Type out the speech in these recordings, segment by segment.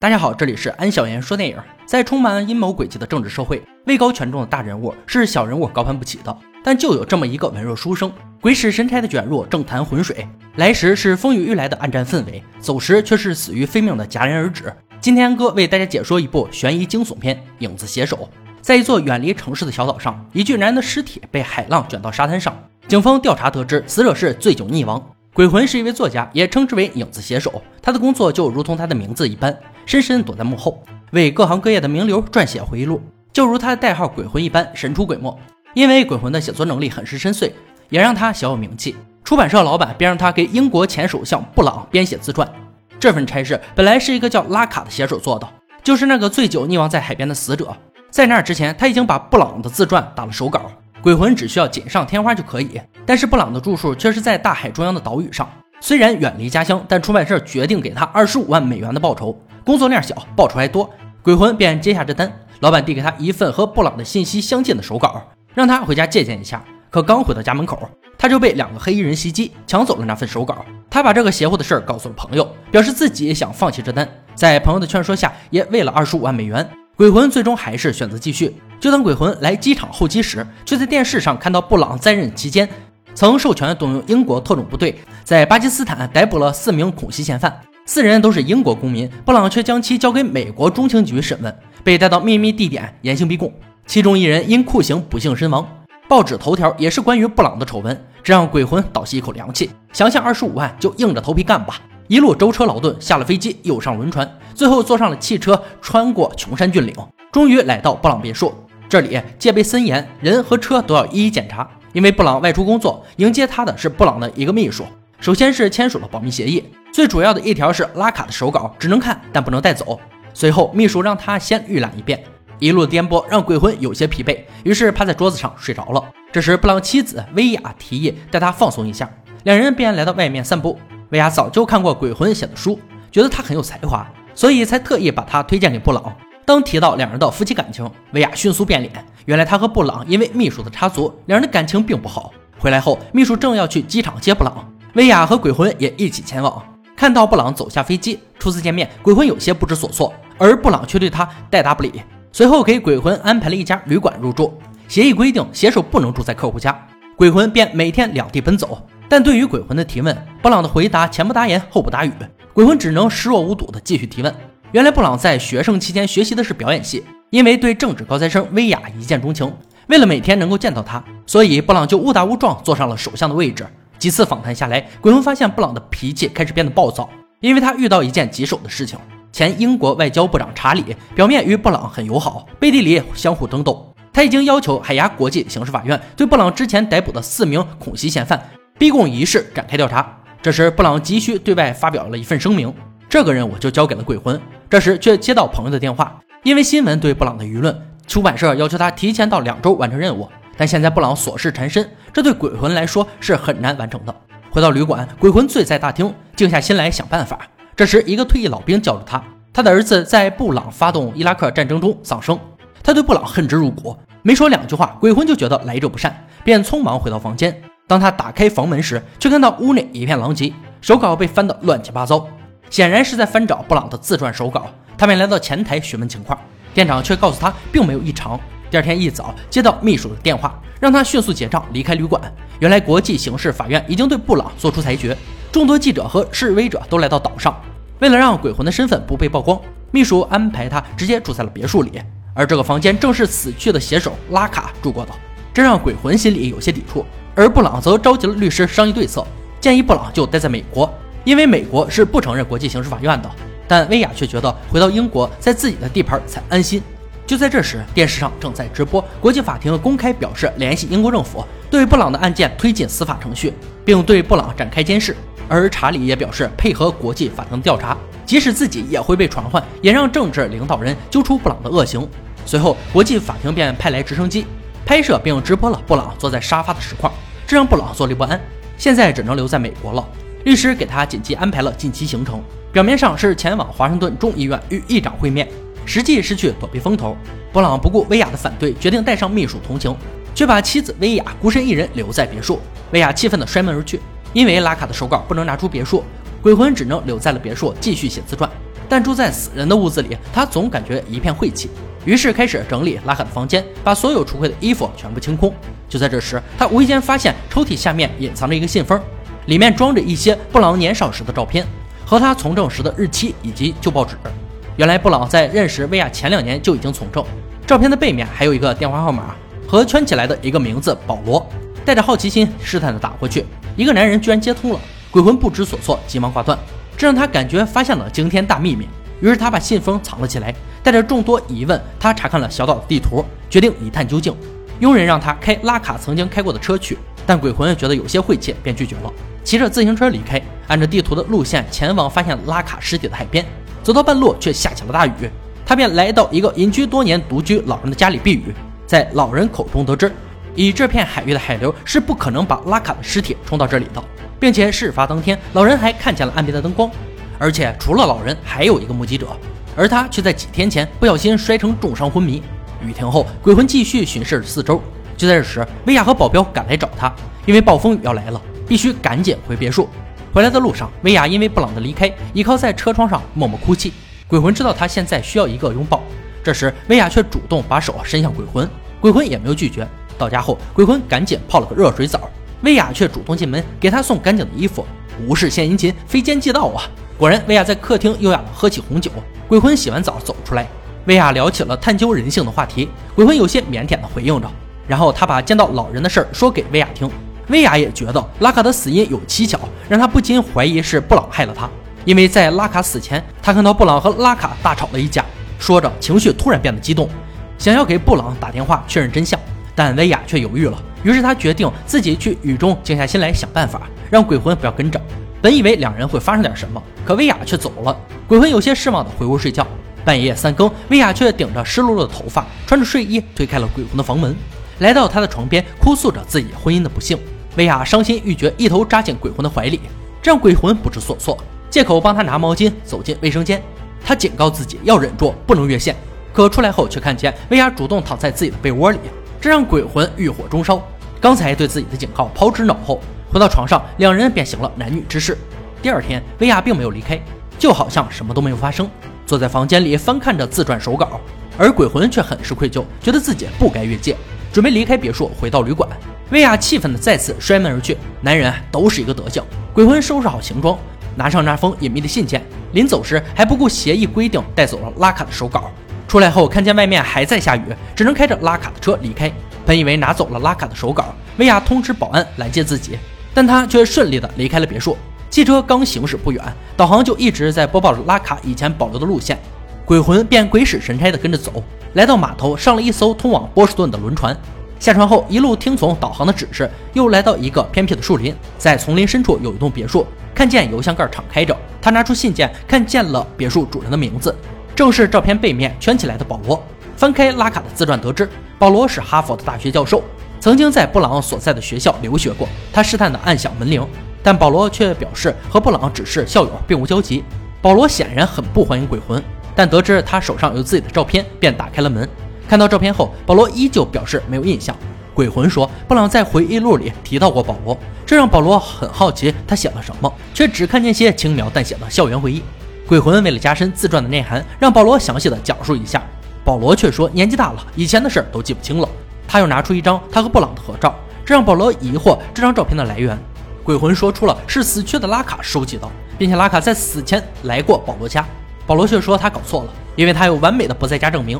大家好，这里是安小言说电影。在充满阴谋诡计的政治社会，位高权重的大人物是小人物高攀不起的。但就有这么一个文弱书生，鬼使神差的卷入政坛浑水，来时是风雨欲来的暗战氛围，走时却是死于非命的戛然而止。今天安哥为大家解说一部悬疑惊悚片《影子写手》。在一座远离城市的小岛上，一具男人的尸体被海浪卷到沙滩上。警方调查得知，死者是醉酒溺亡。鬼魂是一位作家，也称之为影子写手。他的工作就如同他的名字一般，深深躲在幕后，为各行各业的名流撰写回忆录，就如他的代号“鬼魂”一般神出鬼没。因为鬼魂的写作能力很是深邃，也让他小有名气。出版社老板便让他给英国前首相布朗编写自传。这份差事本来是一个叫拉卡的写手做的，就是那个醉酒溺亡在海边的死者。在那之前，他已经把布朗的自传打了手稿。鬼魂只需要锦上添花就可以，但是布朗的住处却是在大海中央的岛屿上。虽然远离家乡，但出版社决定给他二十五万美元的报酬。工作量小，报酬还多，鬼魂便接下这单。老板递给他一份和布朗的信息相近的手稿，让他回家借鉴一下。可刚回到家门口，他就被两个黑衣人袭击，抢走了那份手稿。他把这个邪乎的事儿告诉了朋友，表示自己也想放弃这单。在朋友的劝说下，也为了二十五万美元。鬼魂最终还是选择继续。就当鬼魂来机场候机时，却在电视上看到布朗在任期间曾授权动用英国特种部队在巴基斯坦逮捕了四名恐袭嫌犯，四人都是英国公民，布朗却将其交给美国中情局审问，被带到秘密地点严刑逼供，其中一人因酷刑不幸身亡。报纸头条也是关于布朗的丑闻，这让鬼魂倒吸一口凉气，想想二十五万就硬着头皮干吧。一路舟车劳顿，下了飞机又上轮船，最后坐上了汽车，穿过穷山峻岭，终于来到布朗别墅。这里戒备森严，人和车都要一一检查，因为布朗外出工作。迎接他的是布朗的一个秘书。首先是签署了保密协议，最主要的一条是拉卡的手稿只能看，但不能带走。随后秘书让他先预览一遍。一路颠簸让鬼魂有些疲惫，于是趴在桌子上睡着了。这时布朗妻子薇娅提议带他放松一下，两人便来到外面散步。薇娅早就看过鬼魂写的书，觉得他很有才华，所以才特意把他推荐给布朗。当提到两人的夫妻感情，薇娅迅速变脸。原来他和布朗因为秘书的插足，两人的感情并不好。回来后，秘书正要去机场接布朗，薇娅和鬼魂也一起前往。看到布朗走下飞机，初次见面，鬼魂有些不知所措，而布朗却对他带答不理。随后给鬼魂安排了一家旅馆入住，协议规定携手不能住在客户家，鬼魂便每天两地奔走。但对于鬼魂的提问，布朗的回答前不搭言后不搭语，鬼魂只能视若无睹的继续提问。原来布朗在学生期间学习的是表演系，因为对政治高材生薇娅一见钟情，为了每天能够见到她，所以布朗就误打误撞坐上了首相的位置。几次访谈下来，鬼魂发现布朗的脾气开始变得暴躁，因为他遇到一件棘手的事情：前英国外交部长查理表面与布朗很友好，背地里相互争斗。他已经要求海牙国际刑事法院对布朗之前逮捕的四名恐袭嫌犯。逼供一事展开调查。这时，布朗急需对外发表了一份声明，这个任务就交给了鬼魂。这时，却接到朋友的电话，因为新闻对布朗的舆论，出版社要求他提前到两周完成任务。但现在布朗琐事缠身，这对鬼魂来说是很难完成的。回到旅馆，鬼魂醉在大厅，静下心来想办法。这时，一个退役老兵叫住他，他的儿子在布朗发动伊拉克战争中丧生，他对布朗恨之入骨。没说两句话，鬼魂就觉得来者不善，便匆忙回到房间。当他打开房门时，却看到屋内一片狼藉，手稿被翻得乱七八糟，显然是在翻找布朗的自传手稿。他便来到前台询问情况，店长却告诉他并没有异常。第二天一早接到秘书的电话，让他迅速结账离开旅馆。原来国际刑事法院已经对布朗作出裁决，众多记者和示威者都来到岛上。为了让鬼魂的身份不被曝光，秘书安排他直接住在了别墅里，而这个房间正是死去的写手拉卡住过的，这让鬼魂心里有些抵触。而布朗则召集了律师商议对策，建议布朗就待在美国，因为美国是不承认国际刑事法院的。但薇娅却觉得回到英国，在自己的地盘才安心。就在这时，电视上正在直播，国际法庭公开表示联系英国政府，对布朗的案件推进司法程序，并对布朗展开监视。而查理也表示配合国际法庭调查，即使自己也会被传唤，也让政治领导人揪出布朗的恶行。随后，国际法庭便派来直升机拍摄并直播了布朗坐在沙发的实况。这让布朗坐立不安，现在只能留在美国了。律师给他紧急安排了近期行程，表面上是前往华盛顿众议院与议长会面，实际是去躲避风头。布朗不顾薇娅的反对，决定带上秘书同行，却把妻子薇娅孤身一人留在别墅。薇娅气愤地摔门而去。因为拉卡的手稿不能拿出别墅，鬼魂只能留在了别墅继续写自传。但住在死人的屋子里，他总感觉一片晦气，于是开始整理拉卡的房间，把所有橱柜的衣服全部清空。就在这时，他无意间发现抽屉下面隐藏着一个信封，里面装着一些布朗年少时的照片和他从政时的日期以及旧报纸。原来布朗在认识薇娅前两年就已经从政，照片的背面还有一个电话号码和圈起来的一个名字保罗。带着好奇心试探的打过去，一个男人居然接通了，鬼魂不知所措，急忙挂断。这让他感觉发现了惊天大秘密，于是他把信封藏了起来。带着众多疑问，他查看了小岛的地图，决定一探究竟。佣人让他开拉卡曾经开过的车去，但鬼魂觉得有些晦气，便拒绝了。骑着自行车离开，按照地图的路线前往发现拉卡尸体的海边。走到半路，却下起了大雨，他便来到一个隐居多年、独居老人的家里避雨。在老人口中得知，以这片海域的海流是不可能把拉卡的尸体冲到这里的。并且事发当天，老人还看见了岸边的灯光，而且除了老人，还有一个目击者，而他却在几天前不小心摔成重伤昏迷。雨停后，鬼魂继续巡视四周。就在这时，薇娅和保镖赶来找他，因为暴风雨要来了，必须赶紧回别墅。回来的路上，薇娅因为布朗的离开，倚靠在车窗上默默哭泣。鬼魂知道他现在需要一个拥抱，这时薇娅却主动把手伸向鬼魂，鬼魂也没有拒绝。到家后，鬼魂赶紧泡了个热水澡。薇娅却主动进门给他送干净的衣服，无事献殷勤，非奸即盗啊！果然，薇娅在客厅优雅地喝起红酒。鬼魂洗完澡走出来，薇娅聊起了探究人性的话题，鬼魂有些腼腆地回应着。然后他把见到老人的事儿说给薇娅听，薇娅也觉得拉卡的死因有蹊跷，让他不禁怀疑是布朗害了他。因为在拉卡死前，他看到布朗和拉卡大吵了一架，说着情绪突然变得激动，想要给布朗打电话确认真相，但薇娅却犹豫了。于是他决定自己去雨中静下心来想办法，让鬼魂不要跟着。本以为两人会发生点什么，可薇娅却走了。鬼魂有些失望的回屋睡觉。半夜三更，薇娅却顶着湿漉漉的头发，穿着睡衣推开了鬼魂的房门，来到他的床边，哭诉着自己婚姻的不幸。薇娅伤心欲绝，一头扎进鬼魂的怀里，这让鬼魂不知所措，借口帮他拿毛巾，走进卫生间。他警告自己要忍住，不能越线。可出来后却看见薇娅主动躺在自己的被窝里。这让鬼魂欲火中烧，刚才对自己的警告抛之脑后，回到床上，两人便行了男女之事。第二天，薇娅并没有离开，就好像什么都没有发生，坐在房间里翻看着自传手稿，而鬼魂却很是愧疚，觉得自己不该越界，准备离开别墅回到旅馆。薇娅气愤的再次摔门而去，男人都是一个德行。鬼魂收拾好行装，拿上那封隐秘的信件，临走时还不顾协议规定带走了拉卡的手稿。出来后，看见外面还在下雨，只能开着拉卡的车离开。本以为拿走了拉卡的手稿，薇娅通知保安拦截自己，但他却顺利的离开了别墅。汽车刚行驶不远，导航就一直在播报着拉卡以前保留的路线。鬼魂便鬼使神差的跟着走，来到码头，上了一艘通往波士顿的轮船。下船后，一路听从导航的指示，又来到一个偏僻的树林，在丛林深处有一栋别墅，看见邮箱盖敞开着，他拿出信件，看见了别墅主人的名字。正是照片背面圈起来的保罗。翻开拉卡的自传，得知保罗是哈佛的大学教授，曾经在布朗所在的学校留学过。他试探地按响门铃，但保罗却表示和布朗只是校友，并无交集。保罗显然很不欢迎鬼魂，但得知他手上有自己的照片，便打开了门。看到照片后，保罗依旧表示没有印象。鬼魂说，布朗在回忆录里提到过保罗，这让保罗很好奇他写了什么，却只看见些轻描淡写的校园回忆。鬼魂为了加深自传的内涵，让保罗详细的讲述一下。保罗却说年纪大了，以前的事都记不清了。他又拿出一张他和布朗的合照，这让保罗疑惑这张照片的来源。鬼魂说出了是死去的拉卡收集的，并且拉卡在死前来过保罗家。保罗却说他搞错了，因为他有完美的不在家证明，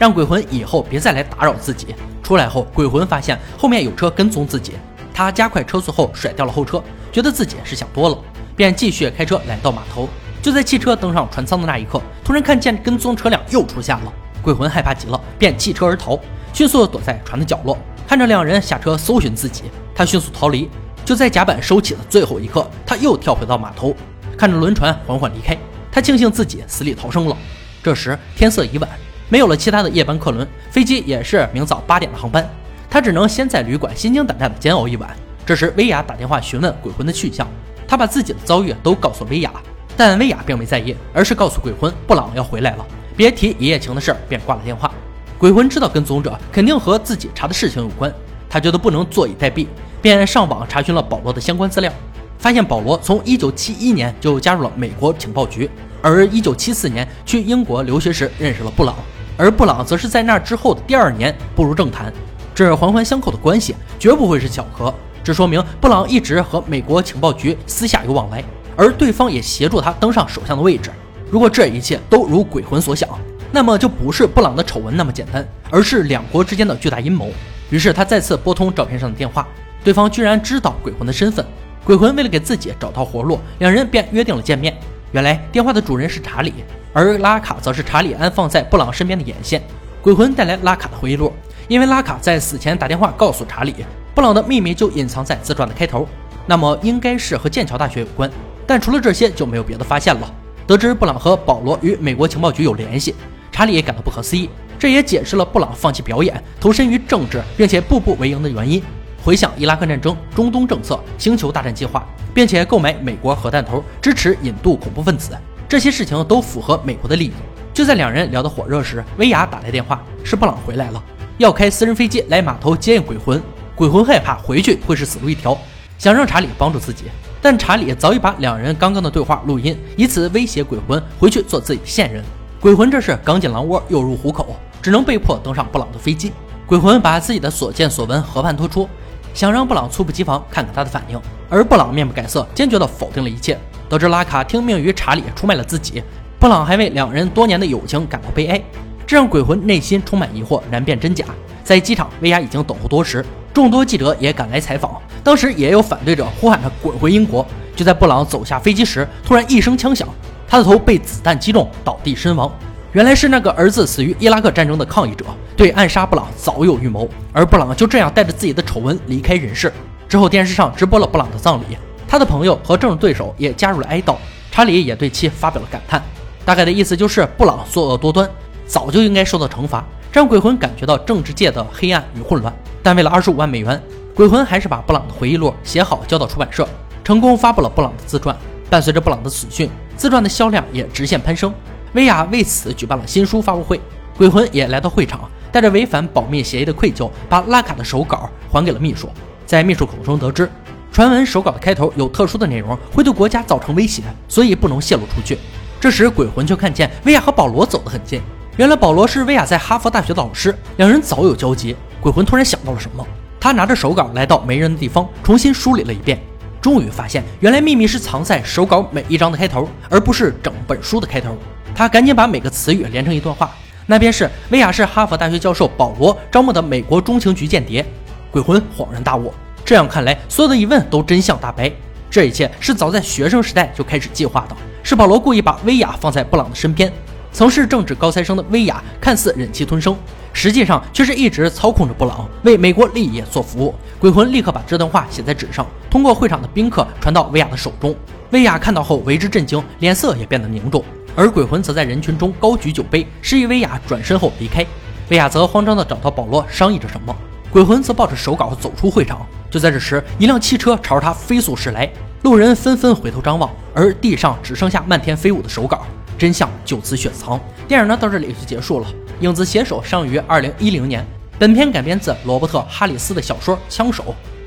让鬼魂以后别再来打扰自己。出来后，鬼魂发现后面有车跟踪自己，他加快车速后甩掉了后车，觉得自己是想多了，便继续开车来到码头。就在汽车登上船舱的那一刻，突然看见跟踪车辆又出现了，鬼魂害怕极了，便弃车而逃，迅速躲在船的角落，看着两人下车搜寻自己，他迅速逃离。就在甲板收起的最后一刻，他又跳回到码头，看着轮船缓缓离开，他庆幸自己死里逃生了。这时天色已晚，没有了其他的夜班客轮，飞机也是明早八点的航班，他只能先在旅馆心惊胆战的煎熬一晚。这时薇娅打电话询问鬼魂的去向，他把自己的遭遇都告诉薇娅。但薇娅并没在意，而是告诉鬼魂布朗要回来了，别提一夜情的事儿，便挂了电话。鬼魂知道跟踪者肯定和自己查的事情有关，他觉得不能坐以待毙，便上网查询了保罗的相关资料，发现保罗从1971年就加入了美国情报局，而1974年去英国留学时认识了布朗，而布朗则是在那之后的第二年步入政坛。这环环相扣的关系绝不会是巧合，这说明布朗一直和美国情报局私下有往来，而对方也协助他登上首相的位置。如果这一切都如鬼魂所想，那么就不是布朗的丑闻那么简单，而是两国之间的巨大阴谋。于是他再次拨通照片上的电话，对方居然知道鬼魂的身份。鬼魂为了给自己找到活路，两人便约定了见面。原来电话的主人是查理，而拉卡则是查理安放在布朗身边的眼线。鬼魂带来拉卡的回忆录，因为拉卡在死前打电话告诉查理，布朗的秘密就隐藏在自传的开头，那么应该是和剑桥大学有关。但除了这些就没有别的发现了。得知布朗和保罗与美国情报局有联系，查理也感到不可思议。这也解释了布朗放弃表演，投身于政治，并且步步为营的原因。回想伊拉克战争、中东政策、星球大战计划，并且购买美国核弹头，支持引渡恐怖分子，这些事情都符合美国的利益。就在两人聊得火热时，薇娅打来电话，是布朗回来了，要开私人飞机来码头接应鬼魂。鬼魂害怕回去会是死路一条，想让查理帮助自己。但查理早已把两人刚刚的对话录音，以此威胁鬼魂回去做自己的线人。鬼魂这是刚进狼窝又入虎口，只能被迫登上布朗的飞机。鬼魂把自己的所见所闻和盘托出，想让布朗猝不及防看看他的反应。而布朗面不改色，坚决地否定了一切。得知拉卡听命于查理出卖了自己，布朗还为两人多年的友情感到悲哀，这让鬼魂内心充满疑惑，难辨真假。在机场，薇娅已经等候多时，众多记者也赶来采访。当时也有反对者呼喊他滚回英国。就在布朗走下飞机时，突然一声枪响，他的头被子弹击中，倒地身亡。原来是那个儿子死于伊拉克战争的抗议者，对暗杀布朗早有预谋。而布朗就这样带着自己的丑闻离开人世。之后电视上直播了布朗的葬礼，他的朋友和政治对手也加入了哀悼。查理也对其发表了感叹，大概的意思就是布朗作恶多端，早就应该受到惩罚，让鬼魂感觉到政治界的黑暗与混乱。但为了二十五万美元。鬼魂还是把布朗的回忆录写好，交到出版社，成功发布了布朗的自传。伴随着布朗的死讯，自传的销量也直线攀升。薇娅为此举办了新书发布会，鬼魂也来到会场，带着违反保密协议的愧疚，把拉卡的手稿还给了秘书。在秘书口中得知，传闻手稿的开头有特殊的内容，会对国家造成威胁，所以不能泄露出去。这时，鬼魂却看见薇娅和保罗走得很近，原来保罗是薇娅在哈佛大学的老师，两人早有交集。鬼魂突然想到了什么。他拿着手稿来到没人的地方，重新梳理了一遍，终于发现原来秘密是藏在手稿每一章的开头，而不是整本书的开头。他赶紧把每个词语连成一段话。那便是威亚是哈佛大学教授保罗招募的美国中情局间谍。鬼魂恍然大悟，这样看来，所有的疑问都真相大白。这一切是早在学生时代就开始计划的，是保罗故意把薇娅放在布朗的身边。曾是政治高材生的薇娅，看似忍气吞声。实际上却是一直操控着布朗，为美国利益做服务。鬼魂立刻把这段话写在纸上，通过会场的宾客传到薇娅的手中。薇娅看到后为之震惊，脸色也变得凝重。而鬼魂则在人群中高举酒杯，示意薇娅转身后离开。薇娅则慌张地找到保罗，商议着什么。鬼魂则抱着手稿走出会场。就在这时，一辆汽车朝着他飞速驶来，路人纷纷回头张望，而地上只剩下漫天飞舞的手稿。真相就此雪藏。电影呢到这里就结束了。影子携手上映于二零一零年，本片改编自罗伯特·哈里斯的小说《枪手》，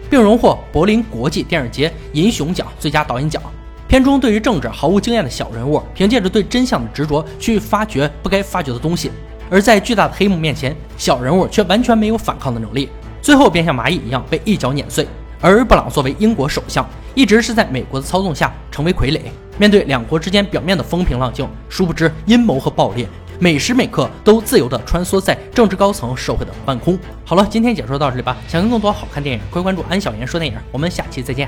并荣获柏林国际电影节银熊奖最佳导演奖。片中对于政治毫无经验的小人物，凭借着对真相的执着去发掘不该发掘的东西，而在巨大的黑幕面前，小人物却完全没有反抗的能力，最后便像蚂蚁一样被一脚碾碎。而布朗作为英国首相，一直是在美国的操纵下成为傀儡，面对两国之间表面的风平浪静，殊不知阴谋和暴烈。每时每刻都自由地穿梭在政治高层社会的半空。好了，今天解说到这里吧。想看更多好看电影，快关注安小言说电影。我们下期再见。